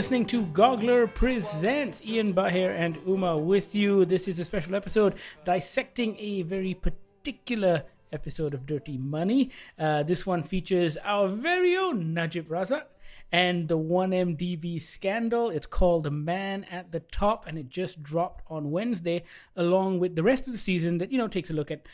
listening to Goggler Presents Ian Bahir and Uma with you. This is a special episode dissecting a very particular episode of Dirty Money. Uh, this one features our very own Najib Razak and the 1MDB scandal. It's called The Man at the Top, and it just dropped on Wednesday, along with the rest of the season that, you know, takes a look at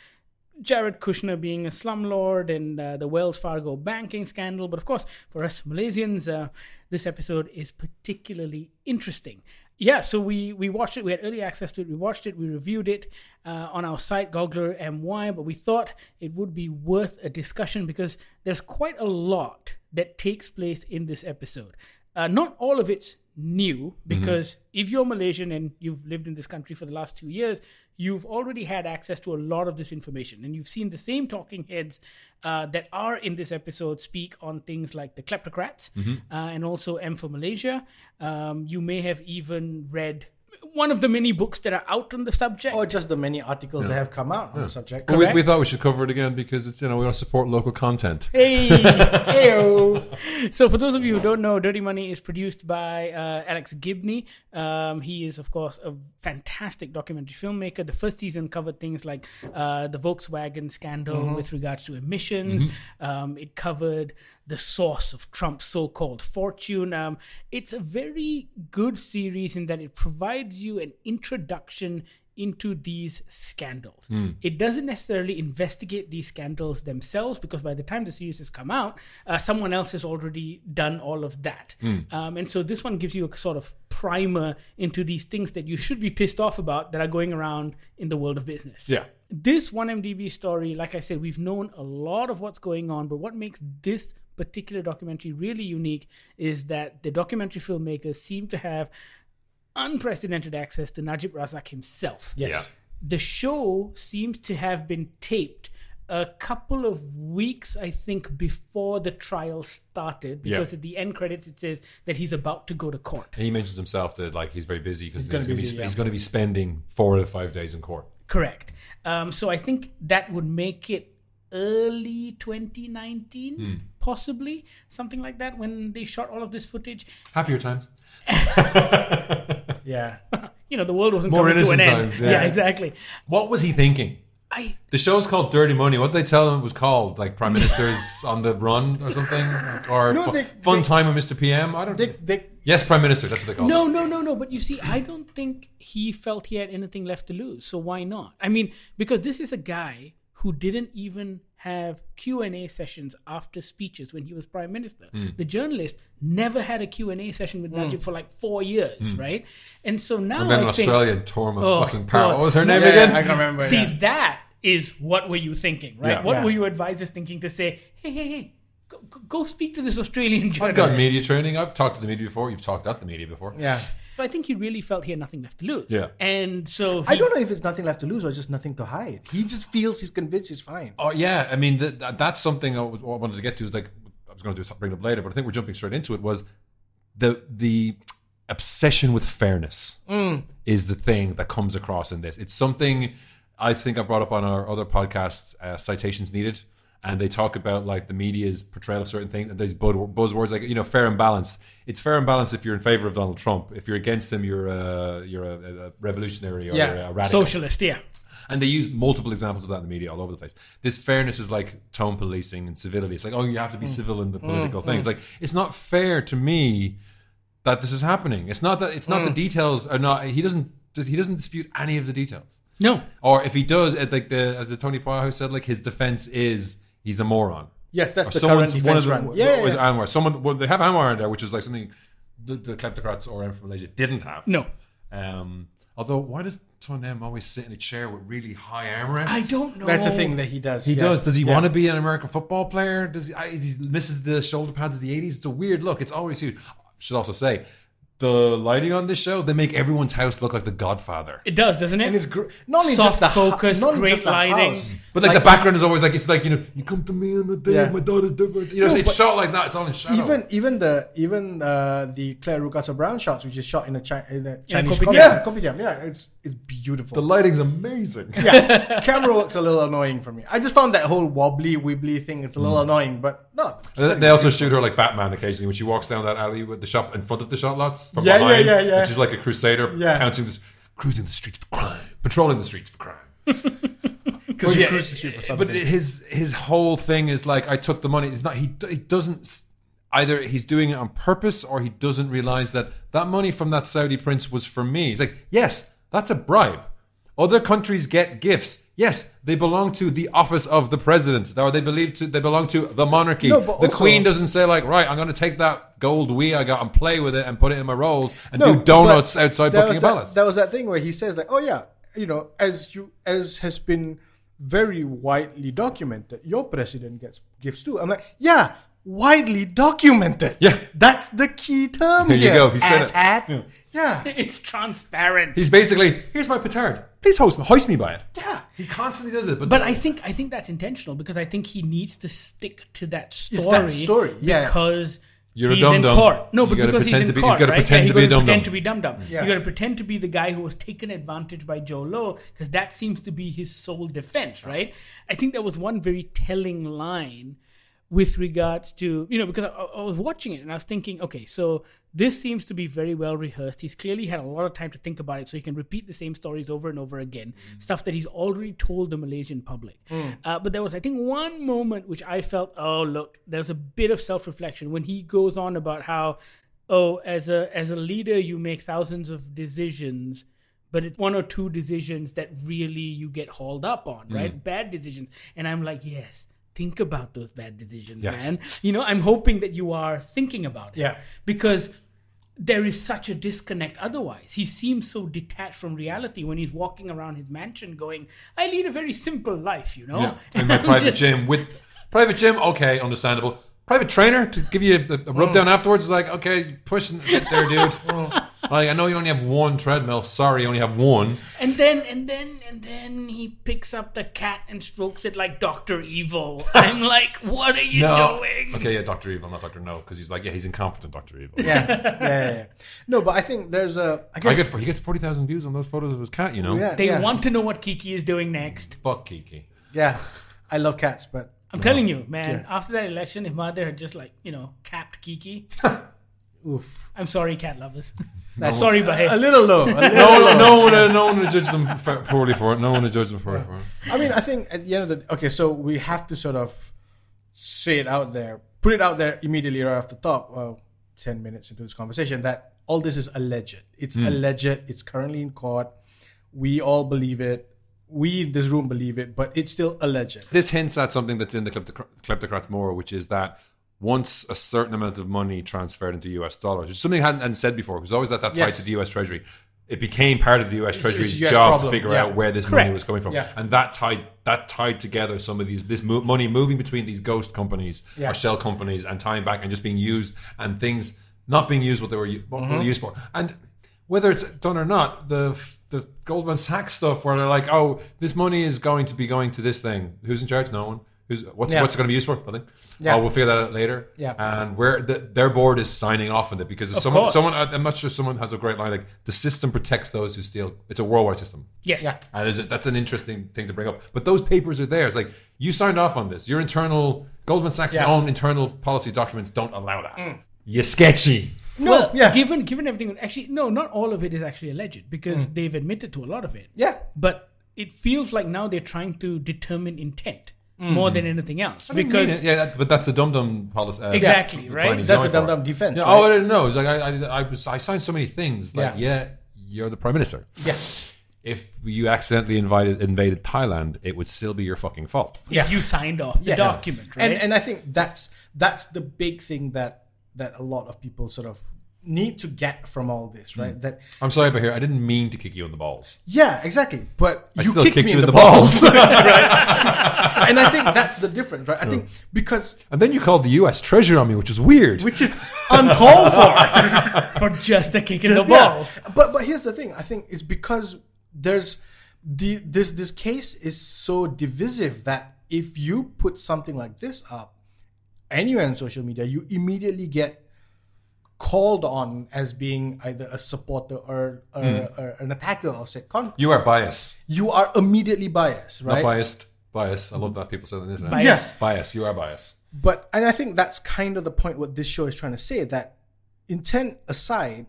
Jared Kushner being a slumlord and uh, the Wells Fargo banking scandal. But of course, for us Malaysians, uh, this episode is particularly interesting. Yeah, so we, we watched it. We had early access to it. We watched it. We reviewed it uh, on our site, Goggler MY. But we thought it would be worth a discussion because there's quite a lot that takes place in this episode. Uh, not all of it's new because if you're Malaysian and you've lived in this country for the last two years, you've already had access to a lot of this information and you've seen the same talking heads uh, that are in this episode speak on things like the kleptocrats uh, and also M for Malaysia. Um, you may have even read one of the many books that are out on the subject. Or just the many articles that have come out on the subject. Well, we, we thought we should cover it again because it's you know we want to support local content. Hey, heyo. So, for those of you who don't know, Dirty Money is produced by uh, Alex Gibney. Um, he is, of course, a fantastic documentary filmmaker. The first season covered things like uh, the Volkswagen scandal with regards to emissions. Um, it covered the source of Trump's so-called fortune. Um, it's a very good series in that it provides you an introduction into these scandals. It doesn't necessarily investigate these scandals themselves because by the time the series has come out, uh, someone else has already done all of that. Um, and so this one gives you a sort of primer into these things that you should be pissed off about that are going around in the world of business. Yeah. This 1MDB story, like I said, we've known a lot of what's going on, but what makes this particular documentary really unique is that the documentary filmmakers seem to have unprecedented access to Najib Razak himself. Yes. The show seems to have been taped a couple of weeks, I think, before the trial started, because Yeah. at the end credits it says that he's about to go to court. And he mentions himself that like he's very busy because he's, gonna going be, yeah. he's going to be spending four to five days in court. Correct. Um, so I think that would make it early 2019, Hmm. possibly something like that, when they shot all of this footage. Happier times. Yeah. You know, the world wasn't More coming to an innocent end. times, yeah. yeah. exactly. What was he thinking? I The show's called Dirty Money. What did they tell him it was called? Like Prime Minister's on the run or something? Or No, they- Fun they- Time with Mr. PM? I don't They, they, Yes, Prime Minister. That's what they call no, it. no, no, no. But you see, I don't think he felt he had anything left to lose. So why not? I mean, because this is a guy who didn't even have Q&A sessions after speeches when he was prime minister. Hmm. The journalist never had a Q&A session with Najib for like 4 years, right? And so now Hmm. And then I an think Australian tore him a Oh, fucking power. What was her name yeah, again? I can't remember. See, yeah. that is what were you thinking, right? Yeah. What Yeah. were your advisors thinking to say, hey, hey, hey, go, go- go speak to this Australian journalist? I've got media training. I've talked to the media before. You've talked at the media before. Yeah. But I think he really felt he had nothing left to lose. Yeah. And so I don't know if it's nothing left to lose or just nothing to hide. He just feels he's convinced he's fine. Oh yeah, I mean th- that, that's something I, was, I wanted to get to. Is like I was going to do, bring it up later, but I think we're jumping straight into it. Was the the obsession with fairness is the thing that comes across in this. It's something I think I brought up on our other podcast, uh, citations needed, and they talk about like the media's portrayal of certain things and these buzzwords like you know fair and balanced. It's fair and balanced if you're in favor of Donald Trump. If you're against him, you're a you're a, a revolutionary or Yeah. a radical. socialist, yeah. And they use multiple examples of that in the media all over the place. This fairness is like tone policing and civility. It's like, oh, you have to be mm. civil in the mm, political mm. things. Like, it's not fair to me that this is happening. It's not that it's not the details are not. He doesn't he doesn't dispute any of the details. No. Or if he does, like the as the Tony Pua said, like his defense is he's a moron. Yes, that's Or the someone- current one defense of run. them Yeah, yeah, was yeah. Anwar. Someone well, they have Anwar in there, which is like something the, the kleptocrats or M from Malaysia didn't have. No. Um, although, why does Tonem always sit in a chair with really high armrests? I don't know. That's the thing that he does. He yeah. does. Does he Yeah. want to be an American football player? Does he? I, he misses the shoulder pads of the '80s? It's a weird look. It's always huge. Should also say, the lighting on this show, they make everyone's house look like The Godfather. It does, doesn't it? And it's gr- not only Soft just the hu- focus, not great just the lighting. house, But like, the background is always like it's like you know you come to me on the day Yeah. my daughter's different. You know, No, it's but- shot like that. It's all in shadow. even even the even uh, the Clare Rewcastle Brown shots, which is shot in a, chi- in a Chinese kopitiam. kopitiam. kopitiam. Yeah, it's it's beautiful. the lighting's amazing. yeah, camera work's a little annoying for me. I just found that whole wobbly wibbly thing. It's a little Hmm. annoying, but no. And they also shoot her like Batman occasionally when she walks down that alley with the shop in front of the shot lots from Yeah, behind. yeah, yeah, yeah. And she's like a crusader, Yeah. pouncing this, cruising the streets for crime, patrolling the streets for crime. because But you yeah, cruise the street for something. but his his whole thing is like I took the money. It's not he he doesn't either he's doing it on purpose or he doesn't realize that that money from that Saudi prince was for me. He's like, yes, that's a bribe. Other countries get gifts. Yes, they belong to the office of the president, or they believe to they belong to the monarchy. No, the also- queen doesn't say like, right, I'm going to take that gold we I got and play with it and put it in my rolls and No, do donuts outside there Buckingham was that, Palace. There was that thing where he says like, "Oh yeah, you know, as you as has been very widely documented, your president gets gifts too." I'm like, "Yeah, widely documented. Yeah. that's the key term There you here. go, he said it. asshat. Yeah, it's transparent. He's basically, here's my petard. Please hoist me, hoist me by it. yeah. He constantly does it, but, But I think I think that's intentional because I think he needs to stick to that story. It's that story, yeah. Because You're a he's in dum-dum. court. No, You but gotta because he's pretend in to be- you court, gotta right? pretend yeah, to be a you gotta pretend to be dum dum. Yeah. You got to pretend to be the guy who was taken advantage by Jho Low because that seems to be his sole defense, right? I think that was one very telling line with regards to you know because I, I was watching it and I was thinking, okay, so this seems to be very well rehearsed. He's clearly had a lot of time to think about it, so he can repeat the same stories over and over again, mm. stuff that he's already told the Malaysian public. Mm. Uh, but there was, I think, one moment which I felt, oh look, there's a bit of self reflection when he goes on about how, oh, as a as a leader, you make thousands of decisions but it's one or two decisions that really you get hauled up on, right? Mm. Bad decisions. And I'm like, yes, think about those bad decisions, Yes. man. You know, I'm hoping that you are thinking about it. Yeah. Because there is such a disconnect otherwise. He seems so detached from reality when he's walking around his mansion going, I lead a very simple life, you know? Yeah, in my private gym with private gym. Okay, understandable. Private trainer to give you a, a rub mm. down afterwards. is Like, okay, pushing get there, dude. like, I know you only have one treadmill. Sorry, you only have one. And then and then and then he picks up the cat and strokes it like Doctor Evil. I'm like, what are you doing? Okay, yeah, Doctor Evil, not Doctor No, because he's like, yeah, he's incompetent, Doctor Evil. Yeah, yeah, yeah, yeah. No, but I think there's a. I guess. get he gets forty thousand views on those photos of his cat. You know, yeah, They yeah. want to know what Kiki is doing next. fuck Kiki. Yeah, I love cats, but I'm telling you, man. After that election, if Mother had just like you know capped Kiki, oof. I'm sorry, cat lovers. That's sorry, but a little low. A little No, low. no one, uh, no one would judge them fa- poorly for it. No one would judge them poorly for it. I mean, I think at the end of the okay, so we have to sort of say it out there, put it out there immediately right off the top. Well, ten minutes into this conversation, that all this is alleged. It's alleged. It's currently in court. We all believe it. We in this room believe it, but it's still alleged. This hints at something that's in the kleptocr- kleptocrats more, which is that once a certain amount of money transferred into US dollars, which is something I hadn't, hadn't said before, because always that, that tied Yes. to the US Treasury. It became part of the US Treasury's US job problem, to figure yeah. out where this Correct. money was coming from, Yeah. and that tied that tied together some of these this mo- money moving between these ghost companies Yeah. or shell companies and tying back and just being used and things not being used what they were, what Mm-hmm. used for, and whether it's done or not, the the Goldman Sachs stuff where they're like, oh, this money is going to be going to this thing. Who's in charge? No one. Who's what's Yeah. what's it going to be used for? Nothing. Yeah. Oh, we'll figure that out later. Yeah. And where the, their board is signing off on it because if someone, course. someone, I'm not sure someone has a great line like the system protects those who steal. It's a worldwide system. yes, Yeah. And is it, that's an interesting thing to bring up. But those papers are there. It's like you signed off on this. Your internal Goldman Sachs' Yeah. own internal policy documents don't allow that. Mm. You're sketchy. No, well, yeah, Given given everything, actually, no, not all of it is actually alleged because mm. they've admitted to a lot of it. yeah. But it feels like now they're trying to determine intent more than anything else I because mean yeah, that, but that's the dum dum policy. Uh, Exactly, the right? That's going a dumb dumb defense. Yeah, right? Oh, I didn't know. It's like I, I, I was I signed so many things. Like, Yeah. yeah, you're the prime minister. yeah. If you accidentally invited invaded Thailand, it would still be your fucking fault. if you signed off the Yeah. document, right? And and I think that's that's the big thing that that a lot of people sort of need to get from all this, right? Hmm. That I'm sorry, but here I didn't mean to kick you in the balls. yeah, exactly. But I you still kicked, kicked me you in in the, the balls, right? And I think that's the difference, right? I think because And then you called the U.S. Treasury on me, which is weird. which is uncalled for. for just a kick in the Yeah. balls. But but here's the thing. I think it's because there's the this this case is so divisive that if you put something like this up anywhere on social media, you immediately get called on as being either a supporter or, or, hmm. or an attacker of said content. You are biased. You are immediately biased, right? Not right? biased. Bias. I love that people say that. on the internet. Bias. Yeah. Bias. You are biased. But and I think that's kind of the point what this show is trying to say that intent aside,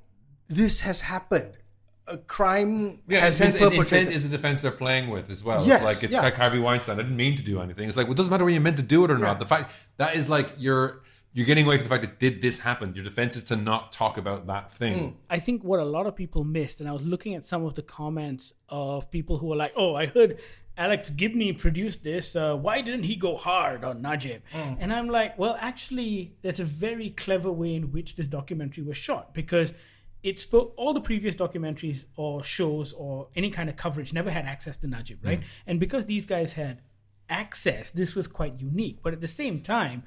this has happened. A crime Yeah, has intent, been intent is the defense they're playing with as well. Yes, it's like it's yeah. like Harvey Weinstein. I didn't mean to do anything. It's like well, it doesn't matter whether you meant to do it or not. The fact that is like you're you're getting away from the fact that did this happen. Your defense is to not talk about that thing. Mm. I think what a lot of people missed, and I was looking at some of the comments of people who were like, "Oh, I heard Alex Gibney produced this. Uh, why didn't he go hard on Najib?" Mm. And I'm like, "Well, actually, that's a very clever way in which this documentary was shot because." It spoke all the previous documentaries or shows or any kind of coverage never had access to Najib, right? Mm. And because these guys had access, this was quite unique. But at the same time,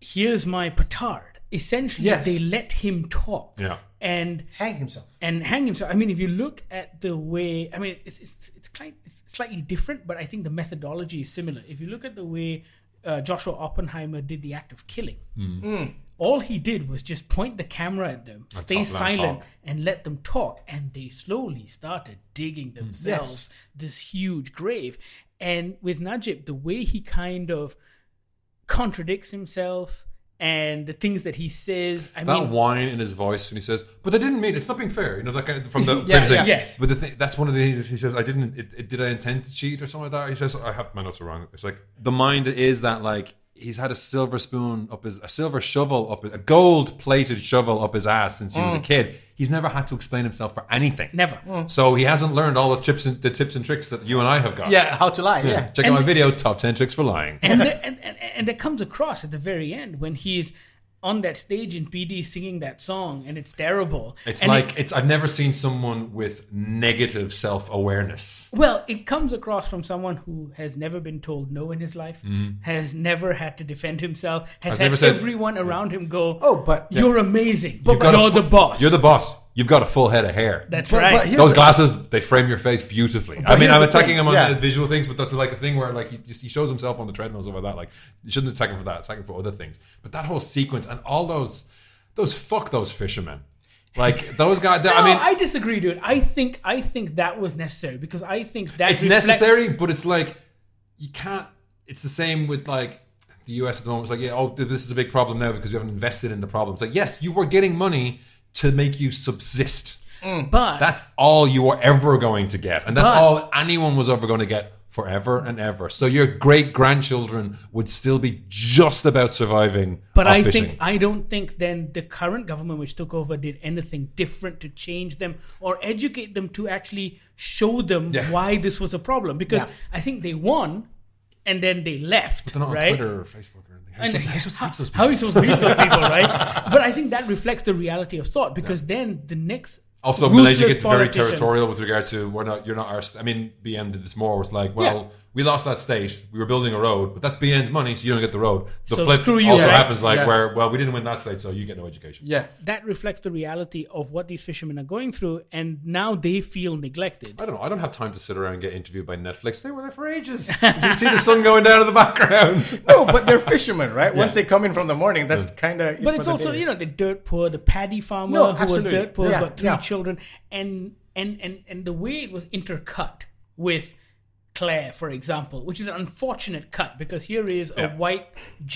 here's my petard. Essentially, Yes. they let him talk Yeah. and hang himself. and hang himself. I mean, if you look at the way, I mean, it's it's it's, kind, it's slightly different, but I think the methodology is similar. If you look at the way uh, Joshua Oppenheimer did the act of killing, hmm. all he did was just point the camera at them, stay talk, silent, and let them talk, and they slowly started digging hmm. themselves this huge grave. And with Najib, the way he kind of contradicts himself and the things that he says, I That mean, whine in his voice when he says, "But I didn't mean it's not being fair." You know that kind of from the Yeah, yeah. thing. Yes. But the thing that's one of the things he says. I didn't. It, it, did I intend to cheat or something like that? He says, "I have my notes are wrong." It's like the mind is that like he's had a silver spoon up his, a silver shovel up, a gold plated shovel up his ass since he was Mm. a kid. He's never had to explain himself for anything. never. So he hasn't learned all the tips and the tips and tricks that you and I have got. Yeah, how to lie. Yeah. Check out my video, top ten tricks for lying. and, the, and, and and that comes across at the very end when he's on that stage in PD singing that song, and it's terrible. It's And like it- it's. I've never seen someone with negative self awareness. well, it comes across from someone who has never been told no in his life, mm-hmm. has never had to defend himself, has I've had never said- everyone around him go, Oh, but you're amazing, You've got a you're fu- the boss." You're the boss. You've got a full head of hair. That's But- right. but Those glasses, they frame your face beautifully. I mean, I'm attacking thing, him on yeah. the visual things, but that's like a thing where like he, he shows himself on the treadmills and stuff that. Like you shouldn't attack him for that. Attack him for other things. But that whole sequence and all those, those fuck those fishermen. Like those guys. no, I mean, I disagree, dude. I think I think that was necessary because I think that it's reflects- necessary, but it's like you can't. It's the same with like the US at the moment. It's like, yeah, oh, this is a big problem now because you haven't invested in the problem. It's like, yes, you were getting money to make you subsist. Mm. but That's all you were ever going to get, and that's But- all anyone was ever going to get forever and ever. So your great grandchildren would still be just about surviving. But I fishing. think I don't think then the current government which took over did anything different to change them or educate them to actually show them Yeah. why this was a problem because Yeah. I think they won and then they left. they're not on Twitter or Facebook or anything. How are you And supposed- how you supposed to reach those how are you people? supposed to reach those people, right? But I think that reflects the reality of thought because then the next Also, Malaysia ruthless gets very territorial with regards to we're not, you're not our. I mean, BN did this more. Was like, well, Yeah. We lost that state. We were building a road, but that's BN's money, so you don't get the road. The So flip screw you, also right? happens like Yeah. where, well, we didn't win that state, so you get no education. yeah. That reflects the reality of what these fishermen are going through, and now they feel neglected. I don't know. I don't have time to sit around and get interviewed by Netflix. They were there for ages. Did you see the sun going down in the background? No, but they're fishermen, right? Once they come in from the morning, that's kind of. But it's also, you know, the dirt poor, the paddy farmer No, who absolutely. was dirt poor, has Yeah, got three yeah. children, and and and and the way it was intercut with Claire, for example, which is an unfortunate cut because here is Yeah. a white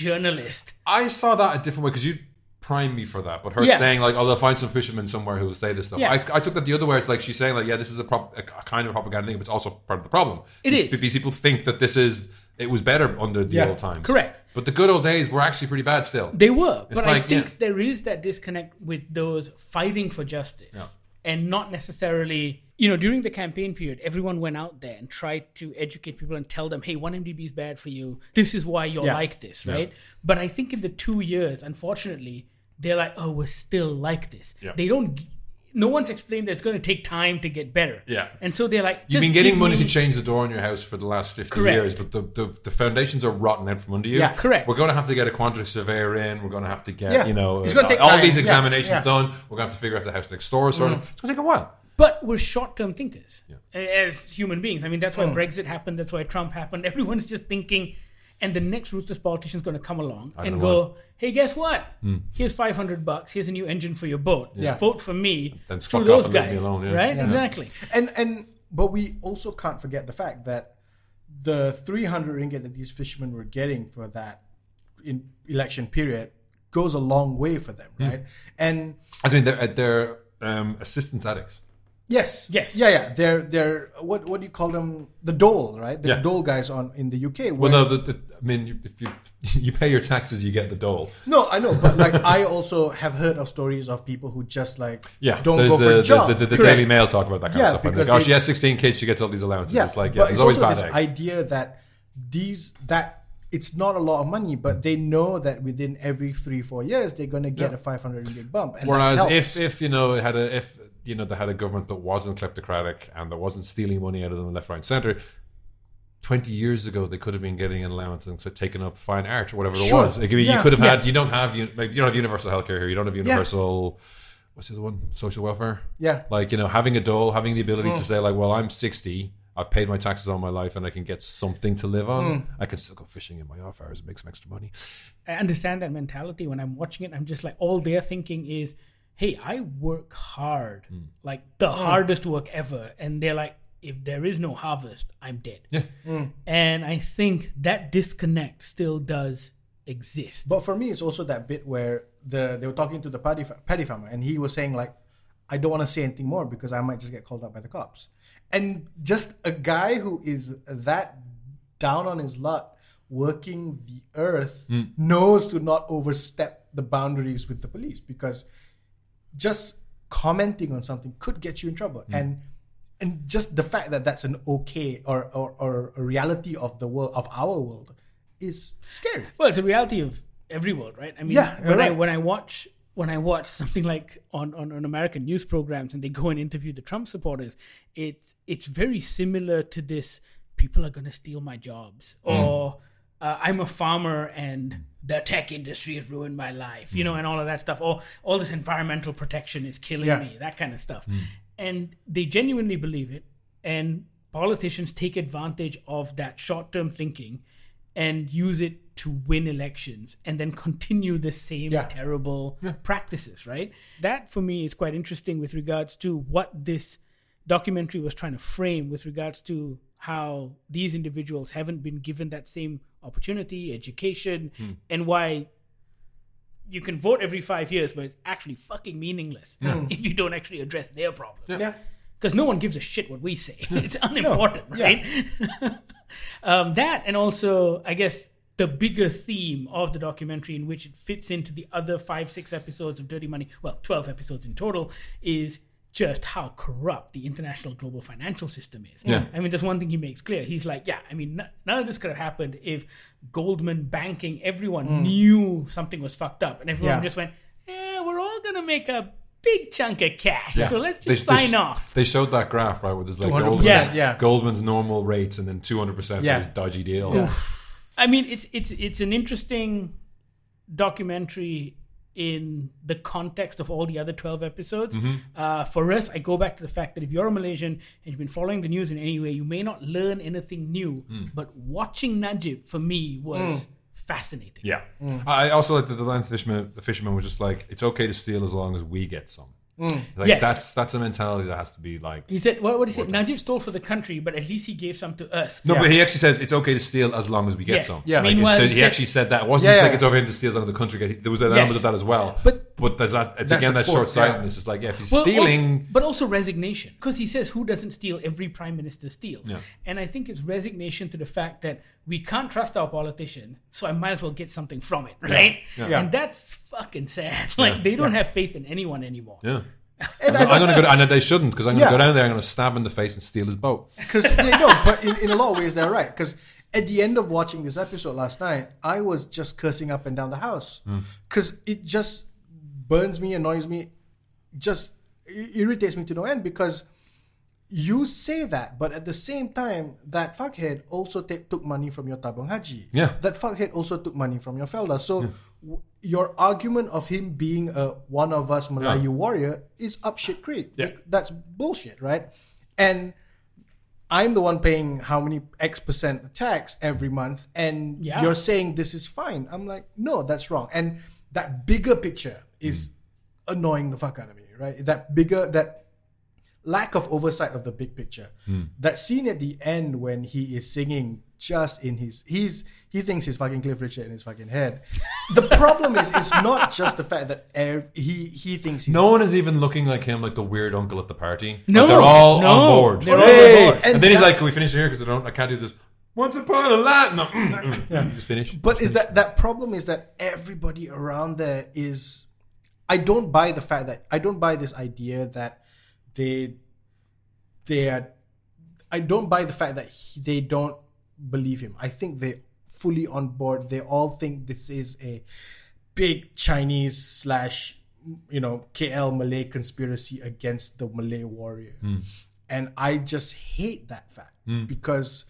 journalist. I saw that a different way because you primed me for that. But her Yeah. saying like, "Oh, they'll find some fishermen somewhere who will say this stuff." Yeah. I, I took that the other way. It's like she's saying like, "Yeah, this is a, prop, a kind of propaganda thing, but it's also part of the problem." It is. These people think that this is it was better under the Yeah, old times. correct. But the good old days were actually pretty bad still. They were, It's but I think there is that disconnect with those fighting for justice, and not necessarily. You know, during the campaign period, everyone went out there and tried to educate people and tell them, "Hey, one MDB is bad for you. This is why you're Yeah. like this, right?" But I think in the two years, unfortunately, they're like, "Oh, we're still like this." Yeah. They don't. no one's explained that it's going to take time to get better. Yeah. And so they're like, You've been getting money me- to change the door in your house for the last 50 Correct. years, but the, the, the foundations are rotten out from under you. Yeah. Correct. We're going to have to get a quantity surveyor in. We're going to have to get, Yeah. you know, uh, all these examinations Yeah. done. We're going to have to figure out the house next door sorted. It's going to take a while. But we're short-term thinkers as human beings. I mean, that's why hmm. Brexit happened. That's why Trump happened. Everyone's just thinking, and the next ruthless politician is going to come along I and know go, "Hey, guess what? Hmm. Here's 500 bucks. Here's a new engine for your boat. Yeah. Vote for me Then through those off and leave me guys, alone, yeah. right? Yeah. Exactly. And and but we also can't forget the fact that the 300 ringgit that these fishermen were getting for that in election period goes a long way for them, hmm. right? And I mean, they're, they're um, assistance addicts. Yes, Yes. yeah, yeah, they're they're what what do you call them? The dole, right? The Yeah. dole guys on in the UK. Well, where- no, the, the, I mean, you- if you you pay your taxes, you get the dole. No, I know, but like I also have heard of stories of people who just like Yeah, don't there's go the, for a the, job. the, the, the Correct. Daily Mail talk about that kind Yeah, of stuff. And because like, oh, they- she has 16 kids, she gets all these allowances. Yeah, it's like, yeah, but there's it's always also bad this eggs. idea that these that it's not a lot of money, but they know that within every three four years they're going to get Yeah. a 500 ringgit bump. And that Whereas helps. if if you know it had a if you know they had a government that wasn't kleptocratic and that wasn't stealing money out of them left, right, and center. Twenty years ago, they could have been getting an allowance and taken up fine art or whatever Sure. it was. Like, I mean, Yeah. you could have Yeah. had. You don't have. You, like, you don't have universal healthcare here. You don't have universal. What's the other one? Social welfare. yeah, Like you know, having a dole, having the ability Mm. to say like, well, I'm 60. I've paid my taxes all my life, and I can get something to live on. Mm. I can still go fishing in my off hours and make some extra money. I understand that mentality when I'm watching it. I'm just like, all they're thinking is, hey, I work hard, Hmm. like the hmm. hardest work ever. And they're like, if there is no harvest, I'm dead. Yeah. Hmm. And I think that disconnect still does exist. but for me it's also that bit where the they were talking to the paddy fa- paddy farmer and he was saying like, I don't want to say anything more because I might just get called out by the cops. And just a guy who is that down on his luck, working the earth, hmm. knows to not overstep the boundaries with the police because just commenting on something could get you in trouble and and just the fact that that's an okay or, or or a reality of the world of our world is scary Well, it's a reality of every world, right? I mean, Yeah, when I when I watch when I watch something like on, on, on American news programs and they go and interview the Trump supporters, it's it's very similar to this. People are going to steal my jobs, Mm. or uh, I'm a farmer and the tech industry has ruined my life, you know, and all of that stuff. Or all this environmental protection is killing Yeah. me, that kind of stuff. And they genuinely believe it, and politicians take advantage of that short-term thinking and use it to win elections and then continue the same Yeah. terrible practices, right? That for me is quite interesting with regards to what this documentary was trying to frame with regards to how these individuals haven't been given that same opportunity, education, and why you can vote every five years, but it's actually fucking meaningless if you don't actually address their problems. Yeah. Because no one gives a shit what we say. it's unimportant, yeah. right? um, that and also, I guess, the bigger theme of the documentary, in which it fits into the other five, six episodes of Dirty Money, well, twelve episodes in total, is just how corrupt the international global financial system is. Yeah. I mean, there's one thing he makes clear. He's like, yeah, I mean, n- none of this could have happened if Goldman banking, everyone mm. knew something was fucked up, and everyone Yeah. just went, yeah, we're all gonna make a big chunk of cash, so let's just they sign sh- off. They showed that graph right where there's like 200%, Goldman's, yeah. Goldman's normal rates and then 200 percent Yeah. for his dodgy deal. Yeah. I mean, it's it's it's an interesting documentary in the context of all the other 12 episodes. Mm-hmm. Uh, for us, I go back to the fact that if you're a Malaysian and you've been following the news in any way, you may not learn anything new, mm. but watching Najib for me was mm. fascinating. Yeah. Mm. I also like that the line the fisherman, the fisherman was just like, it's okay to steal as long as we get some. Mm. Like Yes. that's that's a mentality that has to be like. He said, what, what did he say? Najib stole for the country, but at least he gave some to us. No, Yeah. but he actually says it's okay to steal as long as we get Yes. some. Yeah. Like, Meanwhile, it- he he said- actually said that. It wasn't Yeah, just yeah, like it's okay to steal as long as the country get. There was an Yes. element of that as well. But- but there's that. It's That's again that short sightedness. It's like yeah, if he's Well, stealing. also- but also resignation, because he says, "Who doesn't steal? Every prime minister steals." Yeah. And I think it's resignation to the fact that we can't trust our politician, so I might as well get something from it, right? Yeah. And that's fucking sad. Like they don't have faith in anyone anymore. yeah. and I'm going to go, and they shouldn't because I'm going to Yeah. go down there. I'm going to stab him in the face and steal his boat. Because they know, but in, in a lot of ways they're right. Because at the end of watching this episode last night, I was just cursing up and down the house mm. because it just burns me, annoys me. Just irritates me to no end because you say that, but at the same time, that fuckhead also ta- took money from your tabung haji. Yeah. That fuckhead also took money from your felda. So w- your argument of him being a one of us Malayu warrior is up shit creek. Yeah. That's bullshit, right? And I'm the one paying how many X percent tax every month, and Yeah. you're saying this is fine. I'm like, no, that's wrong. And that bigger picture is annoying the fuck out of me, right? That bigger, that lack of oversight of the big picture. That scene at the end when he is singing just in his, he's, he thinks he's fucking Cliff Richard in his fucking head. The problem is, it's not just the fact that ev- he, he thinks he's No one is even looking like him, like the weird uncle at the party. Like, No, they're all no, on board. they're all Hey! on board. And, And then he's like, "Can we finish here? Because I don't, I can't do this." Once upon a lot, no, mm, mm, mm. just finish. But is that that problem is that everybody around there is I don't buy the fact that I don't buy this idea that they they are I don't buy the fact that he, they don't believe him. I think they fully on board. They all think this is a big Chinese slash you know KL Malay conspiracy against the Malay warrior, hmm. and I just hate that fact hmm. because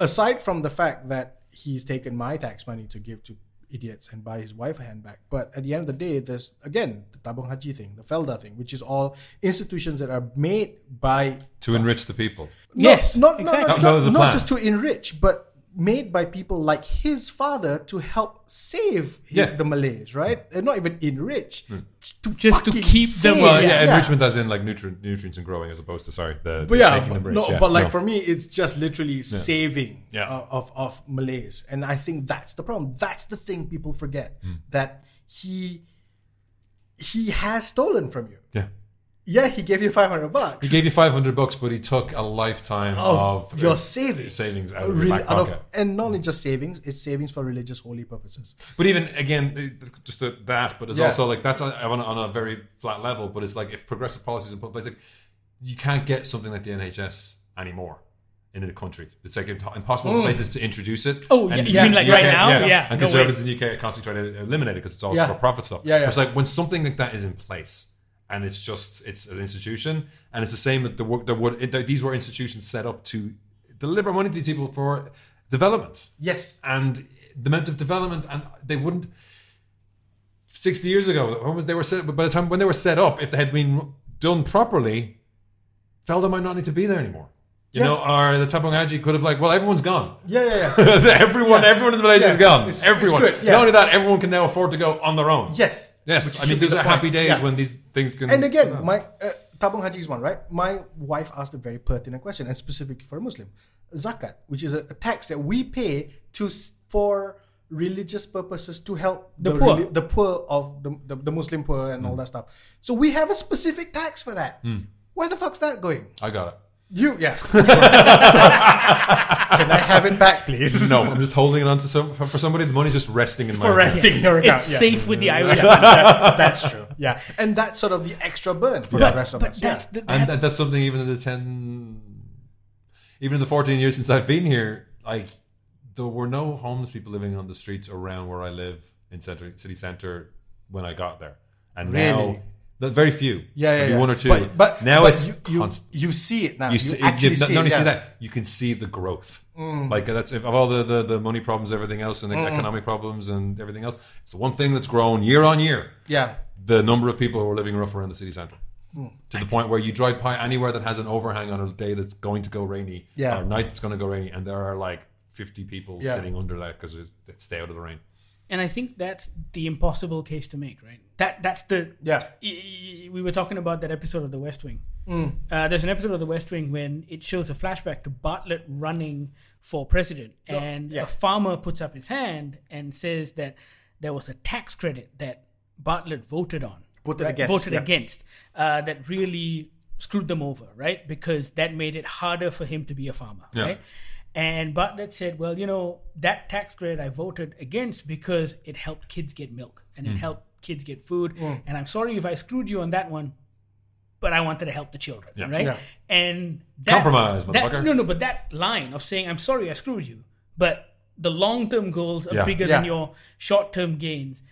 aside from the fact that he's taken my tax money to give to idiots and buy his wife a handbag, but at the end of the day, there's again the Tabung Haji thing, the Felda thing, which is all institutions that are made by To enrich the people. Yes, not, exactly. not, That not, not just to enrich, but made by people like his father to help save Yeah. The Malays, right? They're not even enrich, to Just to fucking keep them- Well, Yeah, yeah, enrichment as in like nutrient, nutrients and growing, as opposed to sorry, the, But yeah, making them but, rich. no, yeah, but like no. for me, it's just literally saving Yeah. uh, of of Malays, and I think that's the problem. That's the thing people forget Hmm. that he he has stolen from you. yeah, Yeah, he gave you five hundred bucks. he gave you five hundred bucks, but he took a lifetime of, of, your uh, savings, savings out of your Really- back out of- and not only just savings; it's savings for religious holy purposes. But even again, uh, just that, but it's Yeah. also like that's on, on, a, very flat level. But it's like if progressive policies are put in place, like you can't get something like the NHS anymore in a country. It's like impossible for places to introduce it. Mm. Oh, yeah, you mean like right now? Yeah, and no conservatives in the UK are constantly trying to eliminate it because it's all Yeah. for profit stuff. Yeah, yeah. It's like when something like that is in place. And it's just it's an institution, and it's the same that the work there were it, these were institutions set up to deliver money to these people for development. Yes, and the amount of development and they wouldn't 60 years ago when was they were set but by the time when they were set up if they had been done properly Felda might not need to be there anymore. You Yeah. know or the Tabung Haji could have like well everyone's gone. Yeah, yeah, yeah. everyone everyone in the village Yeah. is gone. It's- everyone. it's good, yeah. not only that everyone can now afford to go on their own. Yes, yes I mean should be these the are point. happy days Yeah. when these things can And again, my uh, Tabung Haji is one, right? My wife asked a very pertinent question, and specifically for a Muslim, zakat, which is a, a tax that we pay to for religious purposes to help The poor. the poor of the, the, the Muslim poor and all that stuff. So we have a specific tax for that. Where the fuck's that going? I got it You, yeah. Can I have it back, please? no I'm just holding it on to some for for somebody the money's just resting in my For account. resting in your account. It's yeah. safe with the Irish. Yeah, that's true. Yeah, and that's sort of the extra burn for the rest but of but us. that's yeah. the, and that, that, that's something even in the 10 even in the 14 years since i've been here like there were no homeless people living on the streets around where i live in center city center when i got there and now Really? But very few Yeah, yeah, Maybe yeah. one or two But, but now but it's you, you, you see it now. you, see, actually you, see not only it, yeah. see that you can see the growth mm. like that's if of all the, the, the money problems everything else and the economic problems and everything else it's the one thing that's grown year on year Yeah, the number of people who are living rough around the city centre. Mm. To the point where you drive by anywhere that has an overhang on a day that's going to go rainy, Yeah. or a night that's going to go rainy, and there are like 50 people Yeah. sitting under that because it stay out of the rain. And I think that's the impossible case to make, right? That that's the yeah, y- y- we were talking about that episode of The West Wing. Uh, there's an episode of The West Wing when it shows a flashback to Bartlet running for president, and yeah. a farmer puts up his hand and says that there was a tax credit that Bartlet voted on, Voted right? against, voted yeah. against, uh, that really screwed them over, right? Because that made it harder for him to be a farmer, Yeah. right? And Bartlet said, well, you know, that tax credit I voted against because it helped kids get milk and Mm. it helped kids get food. And I'm sorry if I screwed you on that one, but I wanted to help the children, Yeah. right? Yeah. And that, Compromise, that- motherfucker. No, no, but that line of saying, I'm sorry I screwed you, but the long term goals are Yeah. bigger Yeah. than your short term gains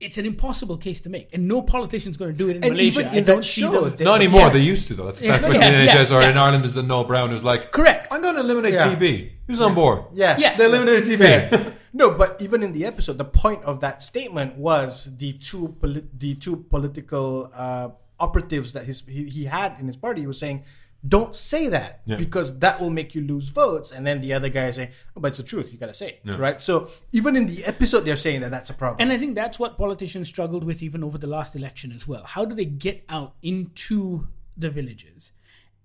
it's an impossible case to make, and no politician's going to do it in And Malaysia. even I in don't that see show, them- they- Not anymore. Yeah. They used to though. That's, Yeah. that's what Yeah, the yeah, NHS or yeah. in Ireland is the Noel Browne who's like, Correct. I'm going to eliminate Yeah. TB. Who's on board? Yeah. Yeah. They eliminated TB. No, but even in the episode, the point of that statement was the two poli- the two political uh, operatives that his he, he had in his party. He was saying, "Don't say that Yeah. because that will make you lose votes." And then the other guy is saying, oh, "But it's the truth. You gotta say it, Yeah. right?" So even in the episode, they're saying that that's a problem. And I think that's what politicians struggled with even over the last election as well. How do they get out into the villages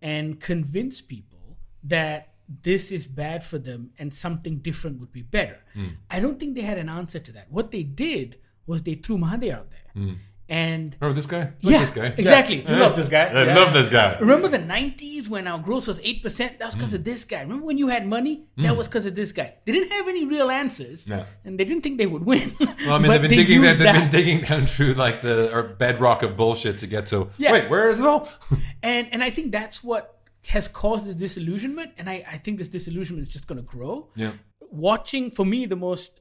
and convince people that this is bad for them and something different would be better? Hmm. I don't think they had an answer to that. What they did was they threw Mahathir out there. Hmm. And Remember this guy? Like yeah, this guy. exactly. you love this guy. I Yeah. love this guy. Remember the 90s when our growth was 8%? That was because of mm. this guy. Remember when you had money? Mm. That was because of this guy. They didn't have any real answers. Yeah. And they didn't think they would win. Well, I mean, they've been they digging. They've, they've been digging down through like the bedrock of bullshit to get to. Yeah. Wait, where is it all? And and I think that's what has caused the disillusionment. And I, I think this disillusionment is just going to grow. yeah. Watching, for me, the most,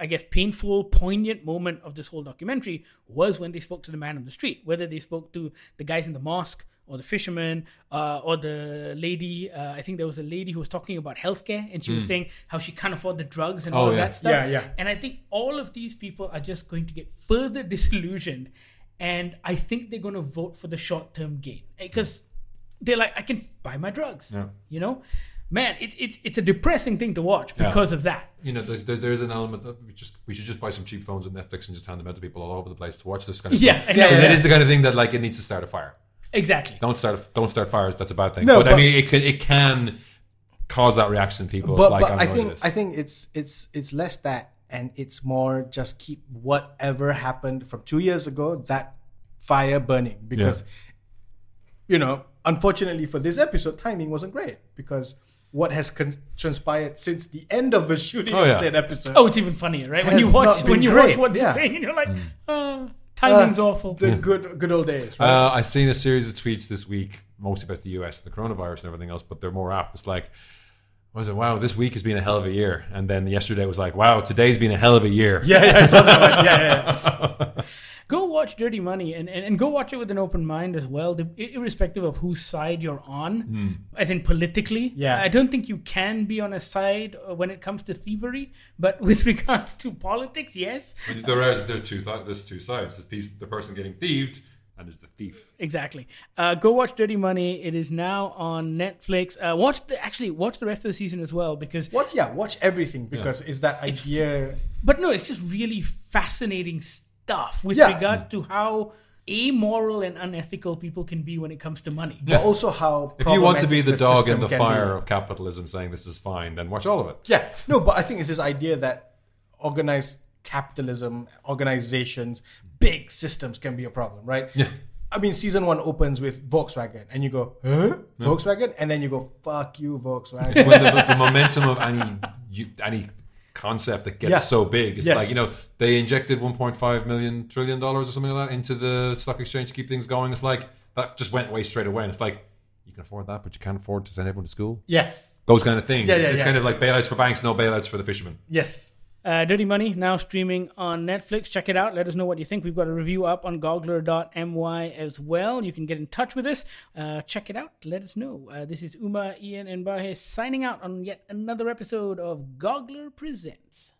I guess, painful, poignant moment of this whole documentary was when they spoke to the man on the street, whether they spoke to the guys in the mosque or the fisherman uh, or the lady. Uh, I think there was a lady who was talking about healthcare and she was saying how she can't afford the drugs and Hmm. Oh, all yeah. that stuff. Yeah, yeah. And I think all of these people are just going to get further disillusioned. And I think they're going to vote for the short term gain because they're like, I can buy my drugs. Yeah. You know, man, it's it's it's a depressing thing to watch Yeah. because of that. You know, there's, there's, there's an element that we just we should just buy some cheap phones with Netflix and just hand them out to people all over the place to watch this kind of Yeah, stuff. I know. Because Yeah, it yeah. is the kind of thing that like it needs to start a fire. Exactly. Don't start don't start fires. That's a bad thing. No, but, I mean, it can it can cause that reaction in people. but, like but I'm I think. I think it's it's it's less that and it's more just keep whatever happened from two years ago that fire burning because you know unfortunately for this episode timing wasn't great because what has con- transpired since the end of the shooting Oh, of said episode Oh, it's even funnier, right? When you watch when you great, watch what they're yeah. saying, and you're like, Mm. uh, timing's Uh, awful. the good good old days right? Uh, I've seen a series of tweets this week, mostly about the US and the coronavirus and everything else, but they're more apt. It's like, was it? Wow, this week has been a hell of a year. And then yesterday was like, wow, today's been a hell of a year. yeah yeah I saw yeah yeah, yeah. go watch Dirty Money and, and, and go watch it with an open mind as well, irrespective of whose side you're on, as in politically. Yeah. I don't think you can be on a side uh, when it comes to thievery, but with regards to politics, yes, There is there are two there's two sides. There's piece, the person getting thieved, and there's the thief. exactly. Uh, go watch Dirty Money. It is now on Netflix. Uh, watch the actually watch the rest of the season as well because watch yeah watch everything because it's that idea But no, it's just really fascinating stuff with Yeah. regard to how amoral and unethical people can be when it comes to money. but also how If you want to be problematic the dog in the fire be. of capitalism saying this is fine, then watch all of it. Yeah, no, but I think it's this idea that organized capitalism, organizations, big systems can be a problem, right? Yeah. I mean, season one opens with Volkswagen, and you go, huh? Volkswagen? And then you go, fuck you, Volkswagen. when the, the momentum of any you, any concept that gets Yeah. so big, it's Yes. like you know they injected 1.5 million trillion dollars or something like that into the stock exchange to keep things going. It's like that just went away straight away, and it's like you can afford that, but you can't afford to send everyone to school. yeah, Those kind of things. Yeah, it's yeah, it's yeah. kind of like bailouts for banks, no bailouts for the fishermen. yes. Uh, Dirty Money now streaming on Netflix. Check it out. Let us know what you think. We've got a review up on goggler.my as well. You can get in touch with us. Uh, check it out. Let us know. Uh, this is Uma, Ian, and Bahe signing out on yet another episode of Goggler Presents.